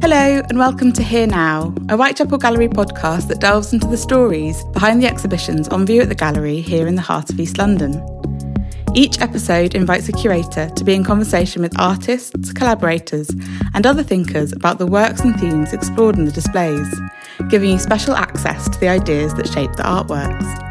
Hello, and welcome to Here Now, a Whitechapel Gallery podcast that delves into the stories behind the exhibitions on view at the gallery here in the heart of East London. Each episode invites a curator to be in conversation with artists, collaborators, and other thinkers about the works and themes explored in the displays, giving you special access to the ideas that shape the artworks.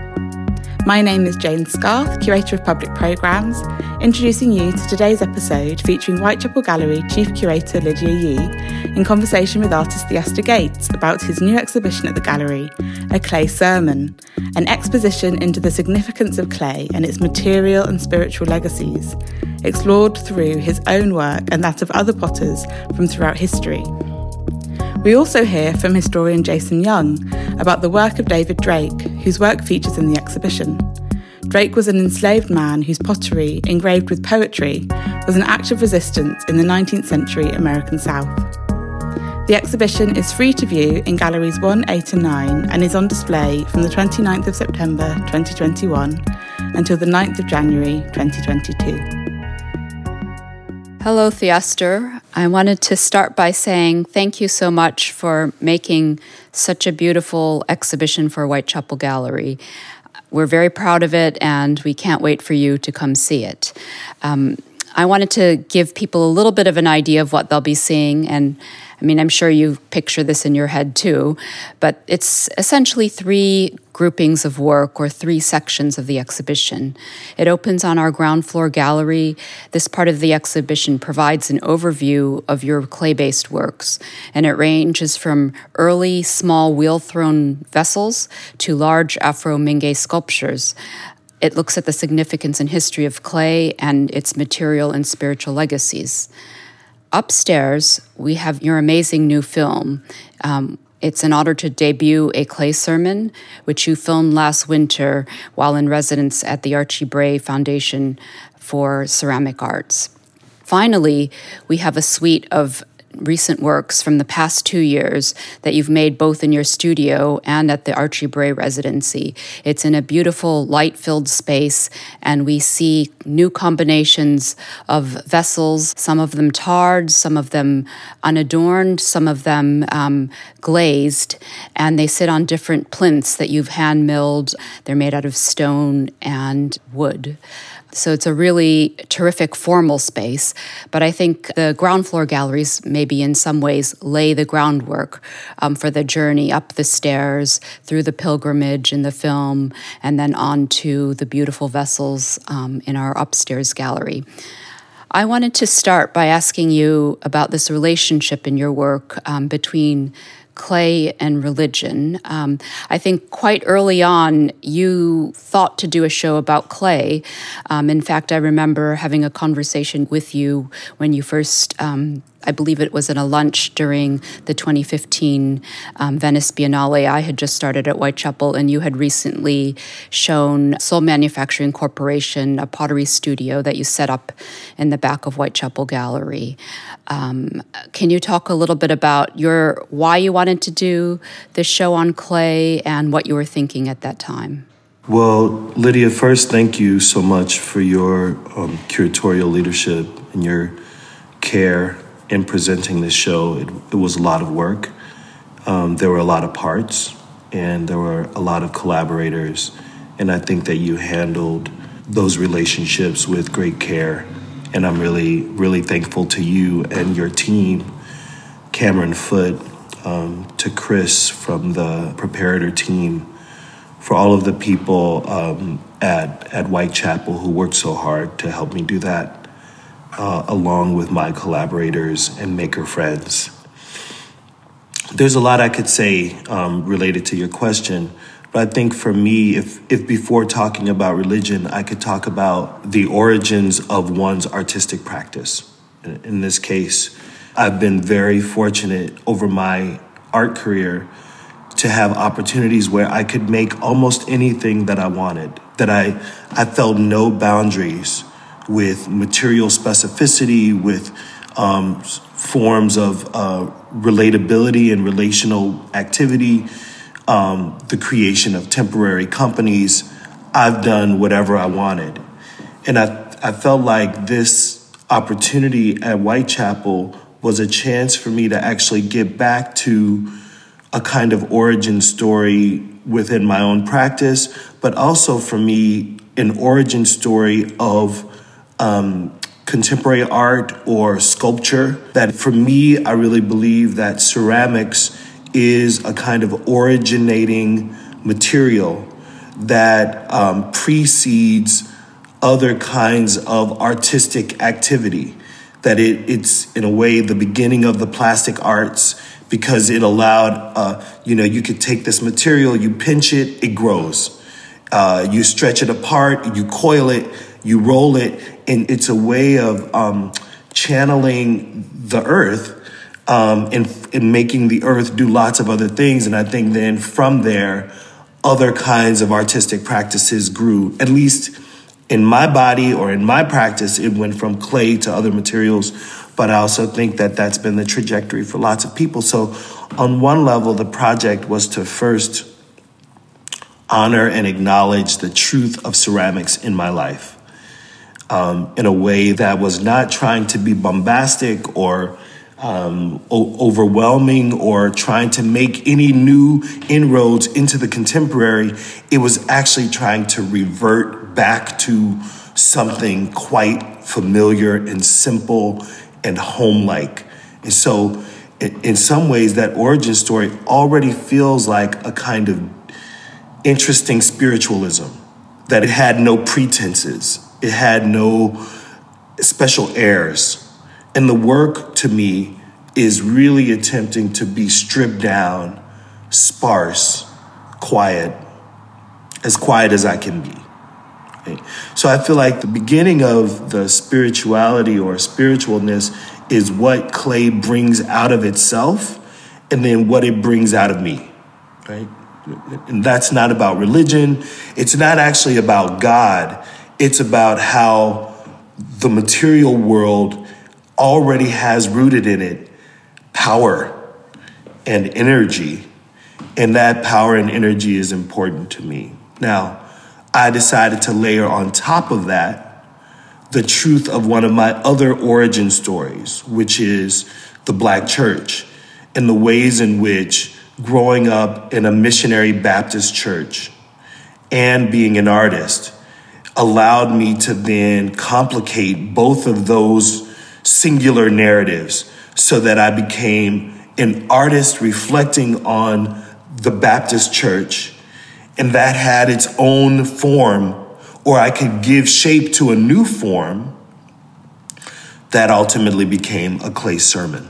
My name is Jane Scarth, Curator of Public Programmes, introducing you to today's episode featuring Whitechapel Gallery Chief Curator Lydia Yee in conversation with artist Theaster Gates about his new exhibition at the gallery, A Clay Sermon, an exposition into the significance of clay and its material and spiritual legacies, explored through his own work and that of other potters from throughout history. We also hear from historian Jason Young about the work of David Drake, whose work features in the exhibition. Drake was an enslaved man whose pottery, engraved with poetry, was an act of resistance in the 19th century American South. The exhibition is free to view in galleries 1, 8, and 9 and is on display from the 29th of September 2021 until the 9th of January 2022. Hello, Theaster. I wanted to start by saying thank you so much for making such a beautiful exhibition for Whitechapel Gallery. We're very proud of it, and we can't wait for you to come see it. Um, I wanted to give people a little bit of an idea of what they'll be seeing and I mean, I'm sure you picture this in your head too, but it's essentially three groupings of work or three sections of the exhibition. It opens on our ground floor gallery. This part of the exhibition provides an overview of your clay based works, and it ranges from early small wheel thrown vessels to large Afro Mingei sculptures. It looks at the significance and history of clay and its material and spiritual legacies. Upstairs, we have your amazing new film. Um, it's an honor to debut a clay sermon, which you filmed last winter while in residence at the Archie Bray Foundation for Ceramic Arts. Finally, we have a suite of recent works from the past two years that you've made both in your studio and at the Archie Bray residency. It's in a beautiful light filled space, and we see new combinations of vessels, some of them tarred, some of them unadorned, some of them um, glazed, and they sit on different plinths that you've hand milled. They're made out of stone and wood. So it's a really terrific formal space. But I think the ground floor galleries maybe in some ways lay the groundwork um, for the journey up the stairs, through the pilgrimage in the film, and then on to the beautiful vessels um, in our upstairs gallery. I wanted to start by asking you about this relationship in your work um, between clay and religion. Um, I think quite early on, you thought to do a show about clay. Um, in fact, I remember having a conversation with you when you first um, I believe it was in a lunch during the 2015 um, Venice Biennale. I had just started at Whitechapel, and you had recently shown Soul Manufacturing Corporation, a pottery studio that you set up in the back of Whitechapel Gallery. Um, can you talk a little bit about your why you wanted to do this show on clay and what you were thinking at that time? Well, Lydia, first, thank you so much for your um, curatorial leadership and your care in presenting this show. It, it was a lot of work. Um, there were a lot of parts, and there were a lot of collaborators. And I think that you handled those relationships with great care. And I'm really, really thankful to you and your team, Cameron Foote, um, to Chris from the Preparator team, for all of the people um, at, at Whitechapel who worked so hard to help me do that uh, along with my collaborators and maker friends. There's a lot I could say um, related to your question, but I think for me, if, if before talking about religion, I could talk about the origins of one's artistic practice. In this case, I've been very fortunate over my art career to have opportunities where I could make almost anything that I wanted, that I, I felt no boundaries with material specificity, with um, forms of uh, relatability and relational activity, um, the creation of temporary companies. I've done whatever I wanted. And I, I felt like this opportunity at Whitechapel was a chance for me to actually get back to a kind of origin story within my own practice, but also for me, an origin story of um, contemporary art or sculpture. That for me, I really believe that ceramics is a kind of originating material that um, precedes other kinds of artistic activity. That it, it's, in a way, the beginning of the plastic arts because it allowed, uh, you know, you could take this material, you pinch it, it grows. Uh, you stretch it apart, you coil it, you roll it, and it's a way of um, channeling the earth um, and, and making the earth do lots of other things. And I think then from there, other kinds of artistic practices grew, at least in my body or in my practice, it went from clay to other materials. But I also think that that's been the trajectory for lots of people. So, on one level, the project was to first honor and acknowledge the truth of ceramics in my life um, in a way that was not trying to be bombastic or um, o- overwhelming or trying to make any new inroads into the contemporary. It was actually trying to revert back to something quite familiar and simple and home like. And so, in, in some ways, that origin story already feels like a kind of interesting spiritualism, that it had no pretenses, it had no special airs and the work to me is really attempting to be stripped down, sparse, quiet, as quiet as I can be. So I feel like the beginning of the spirituality or spiritualness is what clay brings out of itself and then what it brings out of me, right? And that's not about religion. It's not actually about God. It's about how the material world already has rooted in it power and energy. And that power and energy is important to me. Now, I decided to layer on top of that the truth of one of my other origin stories, which is the Black church and the ways in which growing up in a missionary Baptist church and being an artist allowed me to then complicate both of those singular narratives so that I became an artist reflecting on the Baptist church. And that had its own form, or I could give shape to a new form that ultimately became a clay sermon.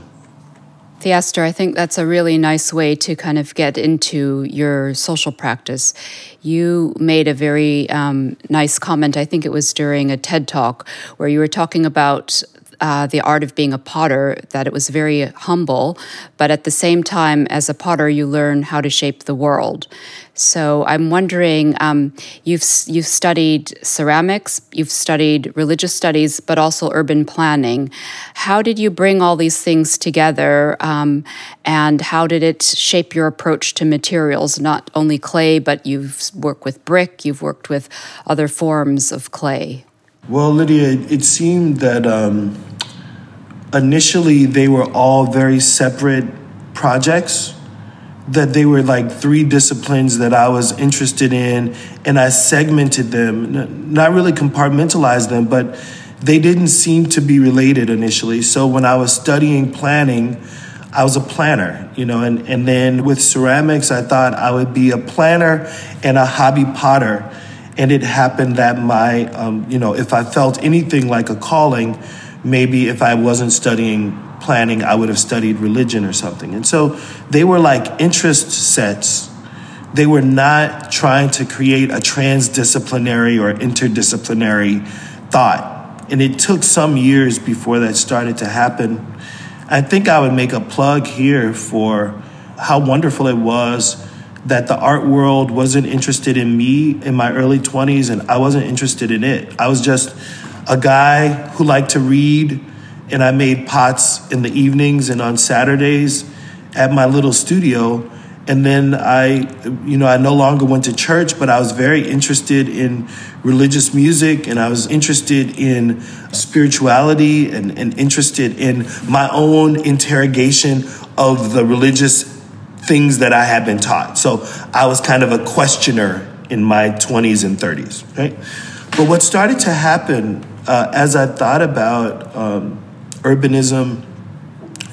Theaster, I think that's a really nice way to kind of get into your social practice. You made a very um, nice comment, I think it was during a TED talk, where you were talking about uh, the art of being a potter, that it was very humble, but at the same time, as a potter, you learn how to shape the world. So I'm wondering, um, you've you've studied ceramics, you've studied religious studies, but also urban planning. How did you bring all these things together, um, and how did it shape your approach to materials? Not only clay, but you've worked with brick, you've worked with other forms of clay. Well, Lydia, it seemed that um, initially they were all very separate projects, that they were like three disciplines that I was interested in, and I segmented them, not really compartmentalized them, but they didn't seem to be related initially. So when I was studying planning, I was a planner, you know, and, and then with ceramics, I thought I would be a planner and a hobby potter and it happened that my, um, you know, if I felt anything like a calling, maybe if I wasn't studying planning, I would have studied religion or something. And so they were like interest sets. They were not trying to create a transdisciplinary or interdisciplinary thought. And it took some years before that started to happen. I think I would make a plug here for how wonderful it was that the art world wasn't interested in me in my early 20s and I wasn't interested in it. I was just a guy who liked to read and I made pots in the evenings and on Saturdays at my little studio and then I, you know, I no longer went to church, but I was very interested in religious music and I was interested in spirituality and, and interested in my own interrogation of the religious things that I had been taught. So I was kind of a questioner in my 20s and 30s, right? But what started to happen uh, as I thought about um, urbanism,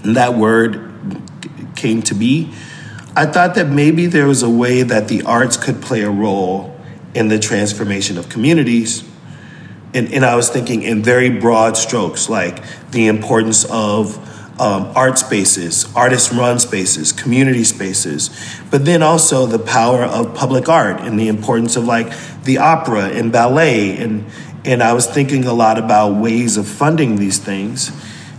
and that word came to be, I thought that maybe there was a way that the arts could play a role in the transformation of communities. And, and I was thinking in very broad strokes, like the importance of um, art spaces, artist run spaces, community spaces, but then also the power of public art and the importance of like the opera and ballet. And, and I was thinking a lot about ways of funding these things.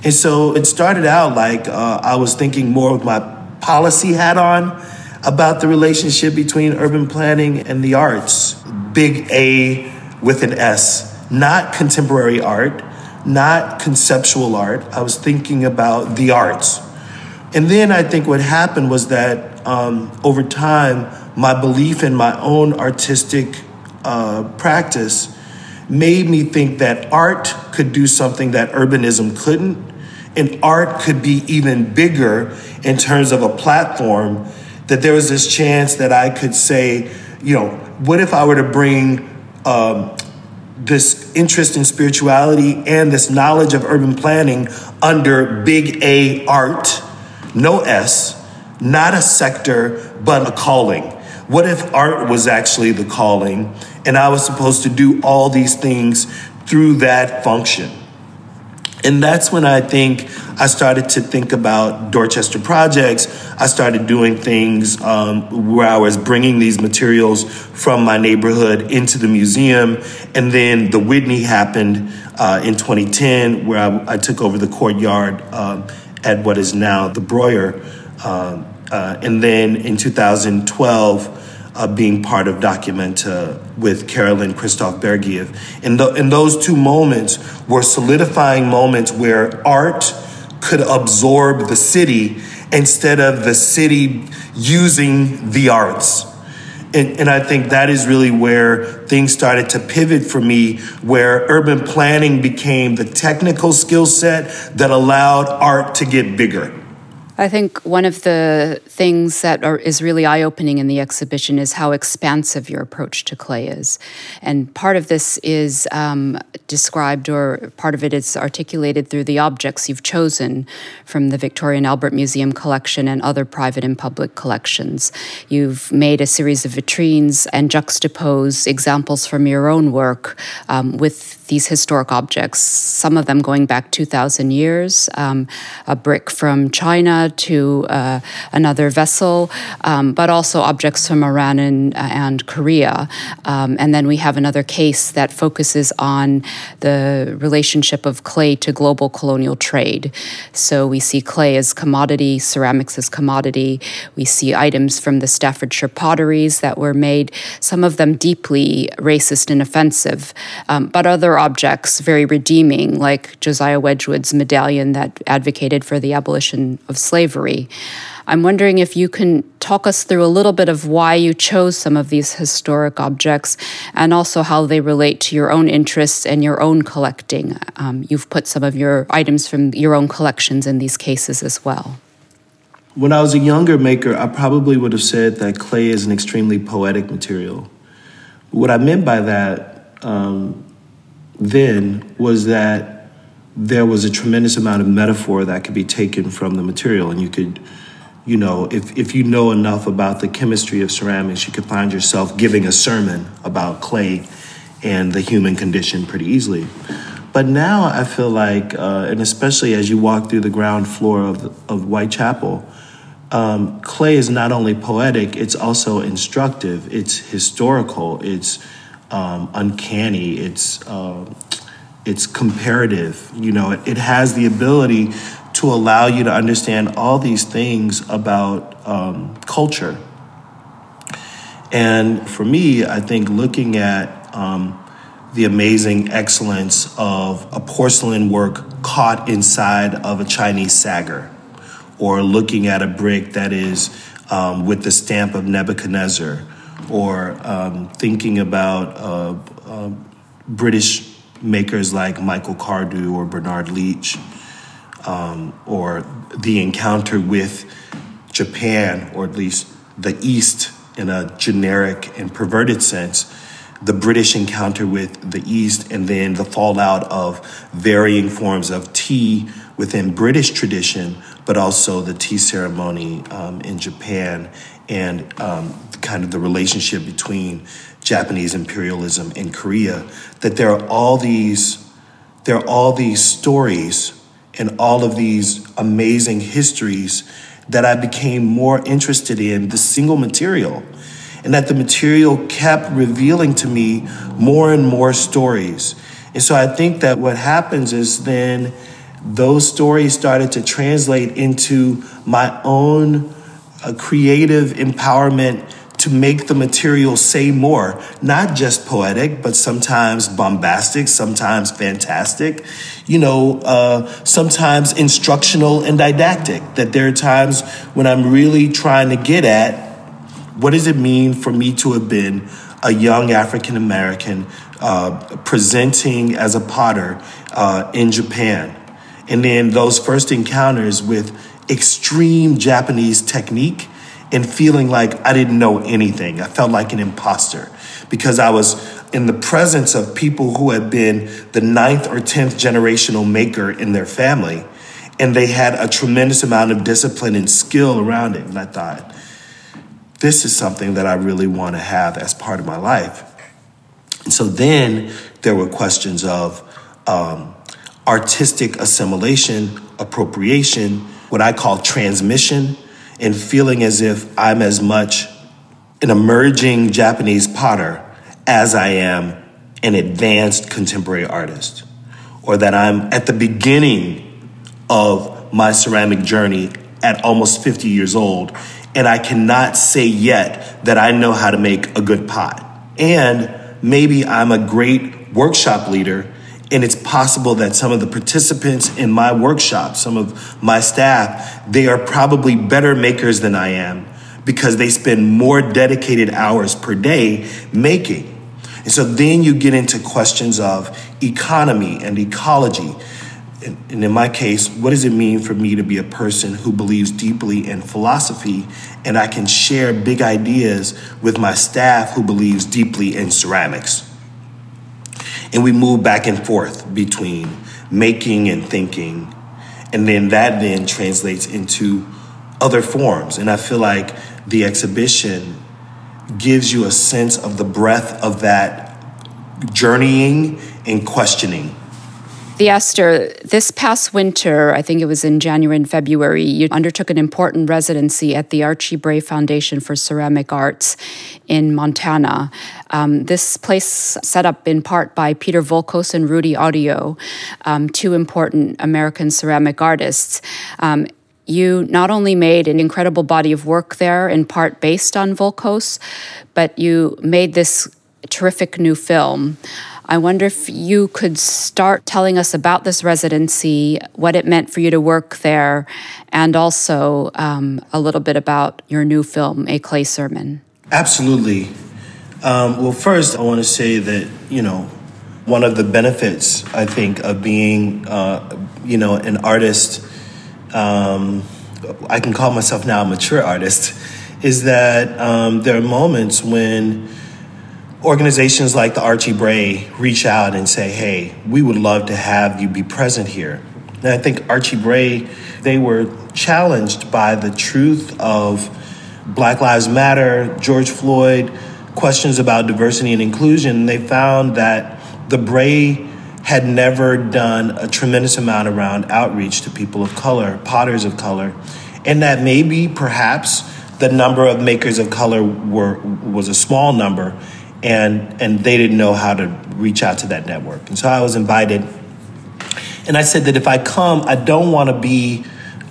And so it started out like uh, I was thinking more with my policy hat on about the relationship between urban planning and the arts. Big A with an S, not contemporary art, not conceptual art. I was thinking about the arts. And then I think what happened was that um, over time, my belief in my own artistic uh, practice made me think that art could do something that urbanism couldn't, and art could be even bigger in terms of a platform. That there was this chance that I could say, you know, what if I were to bring um, this interest in spirituality and this knowledge of urban planning under big A art, no S, not a sector, but a calling. What if art was actually the calling and I was supposed to do all these things through that function? And that's when I think I started to think about Dorchester projects. I started doing things um, where I was bringing these materials from my neighborhood into the museum. And then the Whitney happened uh, in 2010, where I, I, took over the courtyard um, at what is now the Breuer. Um, uh, and then in 2012, uh, being part of Documenta with Carolyn Christov-Bakargiev. And, the, and those two moments were solidifying moments where art could absorb the city instead of the city using the arts. And, and, I think that is really where things started to pivot for me, where urban planning became the technical skill set that allowed art to get bigger. I think one of the things that are, is really eye opening in the exhibition is how expansive your approach to clay is. And part of this is um, described, or part of it is articulated through the objects you've chosen from the Victoria and Albert Museum collection and other private and public collections. You've made a series of vitrines and juxtapose examples from your own work um, with these historic objects, some of them going back 2,000 years, um, a brick from China to uh, another vessel, um, but also objects from Iran and, uh, and Korea. Um, and then we have another case that focuses on the relationship of clay to global colonial trade. So we see clay as commodity, ceramics as commodity. We see items from the Staffordshire potteries that were made, some of them deeply racist and offensive, um, but other objects very redeeming, like Josiah Wedgwood's medallion that advocated for the abolition of slavery. I'm wondering if you can talk us through a little bit of why you chose some of these historic objects and also how they relate to your own interests and your own collecting. Um, you've put some of your items from your own collections in these cases as well. When I was a younger maker, I probably would have said that clay is an extremely poetic material. What I meant by that um, then was that there was a tremendous amount of metaphor that could be taken from the material and you could you know if, if you know enough about the chemistry of ceramics you could find yourself giving a sermon about clay and the human condition pretty easily but now i feel like uh, and especially as you walk through the ground floor of, of whitechapel um, clay is not only poetic it's also instructive it's historical it's um, uncanny. It's uh, it's comparative. You know, it, it, has the ability to allow you to understand all these things about um, culture. And for me, I think looking at um, the amazing excellence of a porcelain work caught inside of a Chinese saggar, or looking at a brick that is um, with the stamp of Nebuchadnezzar, or um, thinking about uh, uh, British makers like Michael Cardew or Bernard Leach, um, or the encounter with Japan, or at least the East in a generic and perverted sense, the British encounter with the East, and then the fallout of varying forms of tea within British tradition, but also the tea ceremony um, in Japan and um, kind of the relationship between Japanese imperialism in Korea. That there are all these, there are all these stories and all of these amazing histories that I became more interested in the single material. And that the material kept revealing to me more and more stories. And so I think that what happens is then those stories started to translate into my own uh, creative empowerment to make the material say more, not just poetic, but sometimes bombastic, sometimes fantastic, you know, uh, sometimes instructional and didactic. That there are times when I'm really trying to get at what does it mean for me to have been a young African American uh, presenting as a potter uh, in Japan and then those first encounters with extreme Japanese technique and feeling like I didn't know anything. I felt like an imposter because I was in the presence of people who had been the ninth or tenth generational maker in their family. And they had a tremendous amount of discipline and skill around it. And I thought, this is something that I really want to have as part of my life. And so then there were questions of, um, artistic assimilation, appropriation, what I call transmission, and feeling as if I'm as much an emerging Japanese potter as I am an advanced contemporary artist, or that I'm at the beginning of my ceramic journey at almost 50 years old, and I cannot say yet that I know how to make a good pot. And maybe I'm a great workshop leader and it's possible that some of the participants in my workshop, some of my staff, they are probably better makers than I am because they spend more dedicated hours per day making. And so then you get into questions of economy and ecology. And in my case, what does it mean for me to be a person who believes deeply in philosophy and I can share big ideas with my staff who believes deeply in ceramics? And we move back and forth between making and thinking. And then that then translates into other forms. And I feel like the exhibition gives you a sense of the breadth of that journeying and questioning Theaster, this past winter, I think it was in January and February, you undertook an important residency at the Archie Bray Foundation for Ceramic Arts in Montana. Um, this place set up in part by Peter Voulkos and Rudy Autio, um, two important American ceramic artists. Um, you not only made an incredible body of work there, in part based on Voulkos, but you made this terrific new film. I wonder if you could start telling us about this residency, what it meant for you to work there, and also um, a little bit about your new film, A Clay Sermon. Absolutely. Um, well, first, I want to say that, you know, one of the benefits, I think, of being, uh, you know, an artist, um, I can call myself now a mature artist, is that um, there are moments when organizations like the Archie Bray reach out and say, hey, we would love to have you be present here. And I think Archie Bray, they were challenged by the truth of Black Lives Matter, George Floyd, questions about diversity and inclusion. They found that the Bray had never done a tremendous amount around outreach to people of color, potters of color, and that maybe perhaps the number of makers of color were was a small number and and they didn't know how to reach out to that network. And so I was invited, and I said that if I come, I don't want to be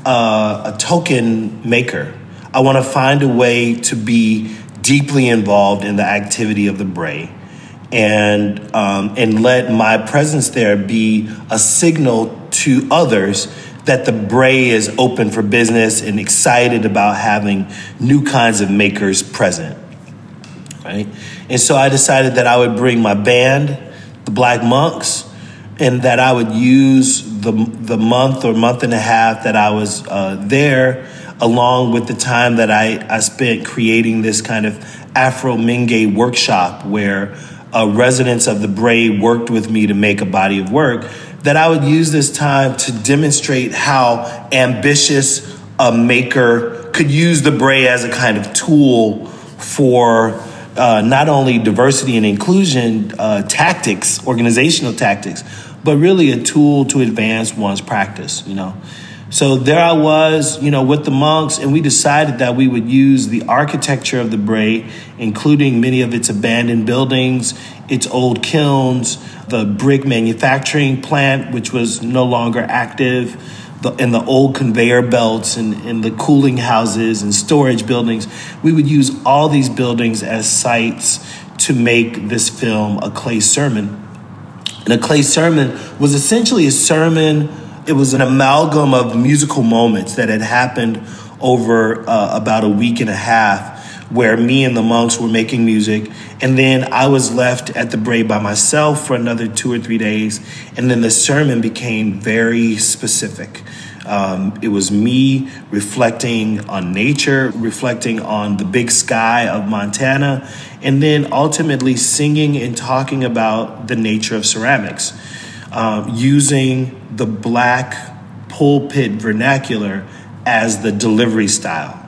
uh, a token maker. I want to find a way to be deeply involved in the activity of the Bray, and um, and let my presence there be a signal to others that the Bray is open for business and excited about having new kinds of makers present. Right? And so I decided that I would bring my band, the Black Monks, and that I would use the, the month or month and a half that I was uh, there, along with the time that I, I spent creating this kind of Afro Mingei workshop where uh, residents of the Bray worked with me to make a body of work, that I would use this time to demonstrate how ambitious a maker could use the Bray as a kind of tool for uh, not only diversity and inclusion uh, tactics, organizational tactics, but really a tool to advance one's practice, you know. So there I was, you know, with the monks, and we decided that we would use the architecture of the Bray, including many of its abandoned buildings, its old kilns, the brick manufacturing plant, which was no longer active, the, and the old conveyor belts and, and the cooling houses and storage buildings. We would use all these buildings as sites to make this film a clay sermon. And a clay sermon was essentially a sermon, it was an amalgam of musical moments that had happened over uh, about a week and a half where me and the monks were making music. And then I was left at the Bray by myself for another two or three days. And then the sermon became very specific. Um, it was me reflecting on nature, reflecting on the big sky of Montana, and then ultimately singing and talking about the nature of ceramics, um, using the black pulpit vernacular as the delivery style.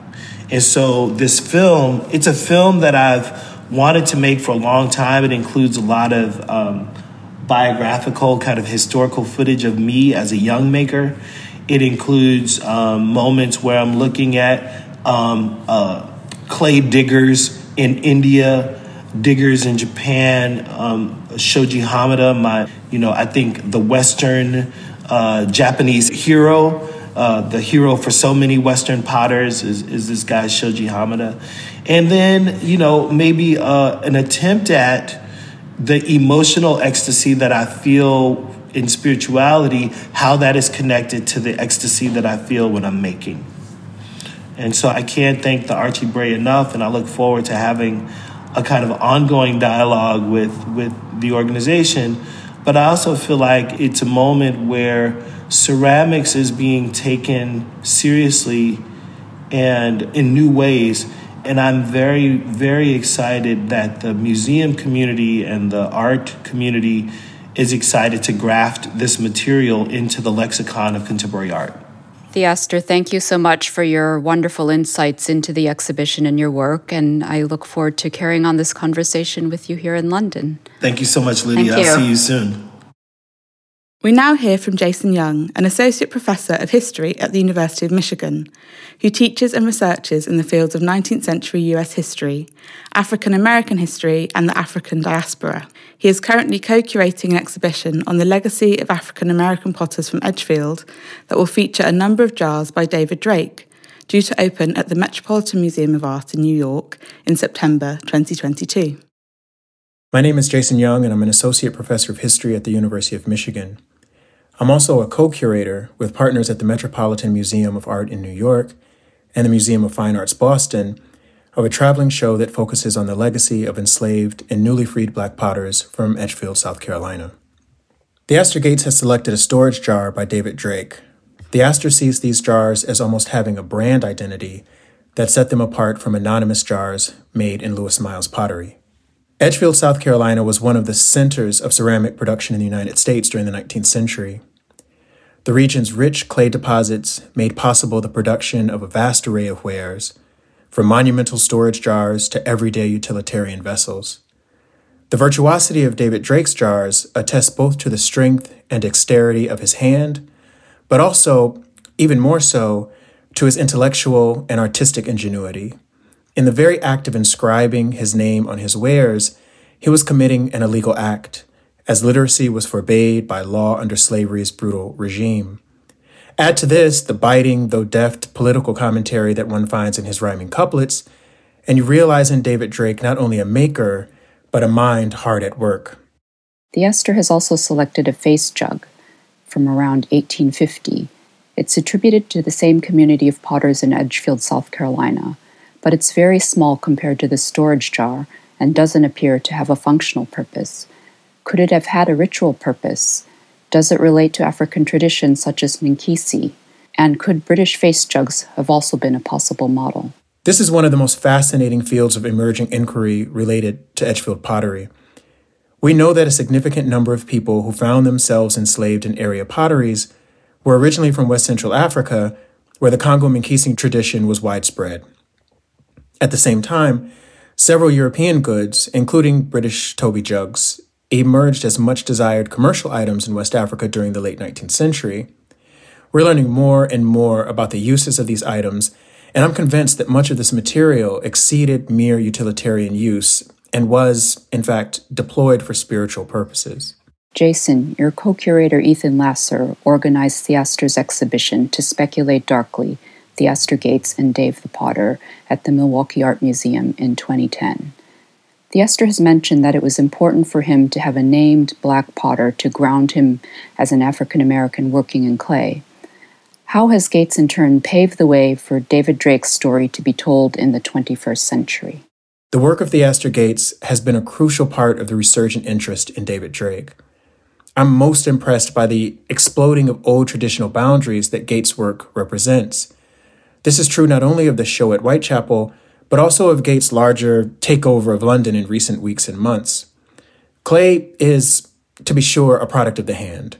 And so this film, it's a film that I've wanted to make for a long time. It includes a lot of um, biographical, kind of historical footage of me as a young maker. It includes um, moments where I'm looking at um, uh, clay diggers in India, diggers in Japan, um, Shoji Hamada, my, you know, I think the Western uh, Japanese hero uh, the hero for so many Western potters is, is this guy Shoji Hamada. And then, you know, maybe uh, an attempt at the emotional ecstasy that I feel in spirituality, how that is connected to the ecstasy that I feel when I'm making. And so I can't thank the Archie Bray enough, and I look forward to having a kind of ongoing dialogue with, with the organization. But I also feel like it's a moment where ceramics is being taken seriously and in new ways. And I'm very, very excited that the museum community and the art community is excited to graft this material into the lexicon of contemporary art. Theaster, thank you so much for your wonderful insights into the exhibition and your work. And I look forward to carrying on this conversation with you here in London. Thank you so much, Lydia. I'll see you soon. We now hear from Jason Young, an Associate Professor of History at the University of Michigan, who teaches and researches in the fields of 19th century US history, African American history, and the African diaspora. He is currently co curating an exhibition on the legacy of African American potters from Edgefield that will feature a number of jars by David Drake, due to open at the Metropolitan Museum of Art in New York in September 2022. My name is Jason Young, and I'm an associate professor of history at the University of Michigan. I'm also a co curator with partners at the Metropolitan Museum of Art in New York and the Museum of Fine Arts Boston of a traveling show that focuses on the legacy of enslaved and newly freed black potters from Edgefield, South Carolina. Theaster Gates has selected a storage jar by David Drake. Theaster sees these jars as almost having a brand identity that set them apart from anonymous jars made in Lewis Miles pottery. Edgefield, South Carolina was one of the centers of ceramic production in the United States during the 19th century. The region's rich clay deposits made possible the production of a vast array of wares, from monumental storage jars to everyday utilitarian vessels. The virtuosity of David Drake's jars attests both to the strength and dexterity of his hand, but also, even more so, to his intellectual and artistic ingenuity. In the very act of inscribing his name on his wares, he was committing an illegal act, as literacy was forbade by law under slavery's brutal regime. Add to this the biting, though deft, political commentary that one finds in his rhyming couplets, and you realize in David Drake not only a maker, but a mind hard at work. Theaster has also selected a face jug from around 1850 It's attributed to the same community of potters in Edgefield, South Carolina, but it's very small compared to the storage jar and doesn't appear to have a functional purpose. Could it have had a ritual purpose? Does it relate to African traditions such as Minkisi? And could British face jugs have also been a possible model? This is one of the most fascinating fields of emerging inquiry related to Edgefield pottery. We know that a significant number of people who found themselves enslaved in area potteries were originally from West Central Africa, where the Congo Minkisi tradition was widespread. At the same time, several European goods, including British Toby jugs, emerged as much desired commercial items in West Africa during the late 19th century. We're learning more and more about the uses of these items, and I'm convinced that much of this material exceeded mere utilitarian use and was, in fact, deployed for spiritual purposes. Jason, your co curator Ethan Lasser organized Theaster's exhibition To Speculate Darkly Theaster Gates and Dave the Potter at the Milwaukee Art Museum in 2010. Theaster has mentioned that it was important for him to have a named black potter to ground him as an African American working in clay. How has Gates in turn paved the way for David Drake's story to be told in the 21st century? The work of Theaster Gates has been a crucial part of the resurgent interest in David Drake. I'm most impressed by the exploding of old traditional boundaries that Gates' work represents. This is true not only of the show at Whitechapel, but also of Gates' larger takeover of London in recent weeks and months. Clay is, to be sure, a product of the hand,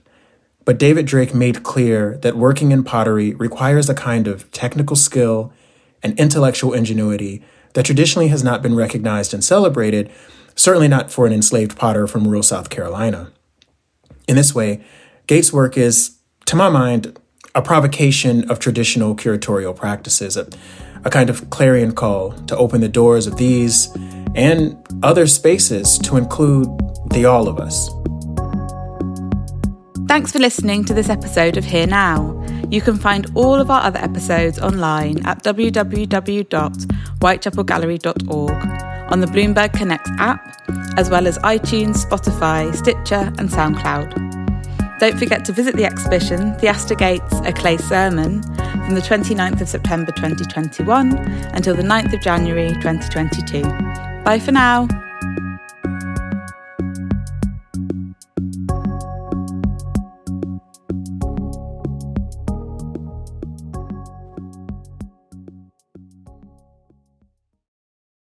but David Drake made clear that working in pottery requires a kind of technical skill and intellectual ingenuity that traditionally has not been recognized and celebrated, certainly not for an enslaved potter from rural South Carolina. In this way, Gates' work is, to my mind, a provocation of traditional curatorial practices, a, a kind of clarion call to open the doors of these and other spaces to include the all of us. Thanks for listening to this episode of Here Now. You can find all of our other episodes online at www.whitechapelgallery.org on the Bloomberg Connect app, as well as iTunes, Spotify, Stitcher, and SoundCloud. Don't forget to visit the exhibition Theaster Gates, A Clay Sermon from the 29th of September 2021 until the 9th of January 2022. Bye for now.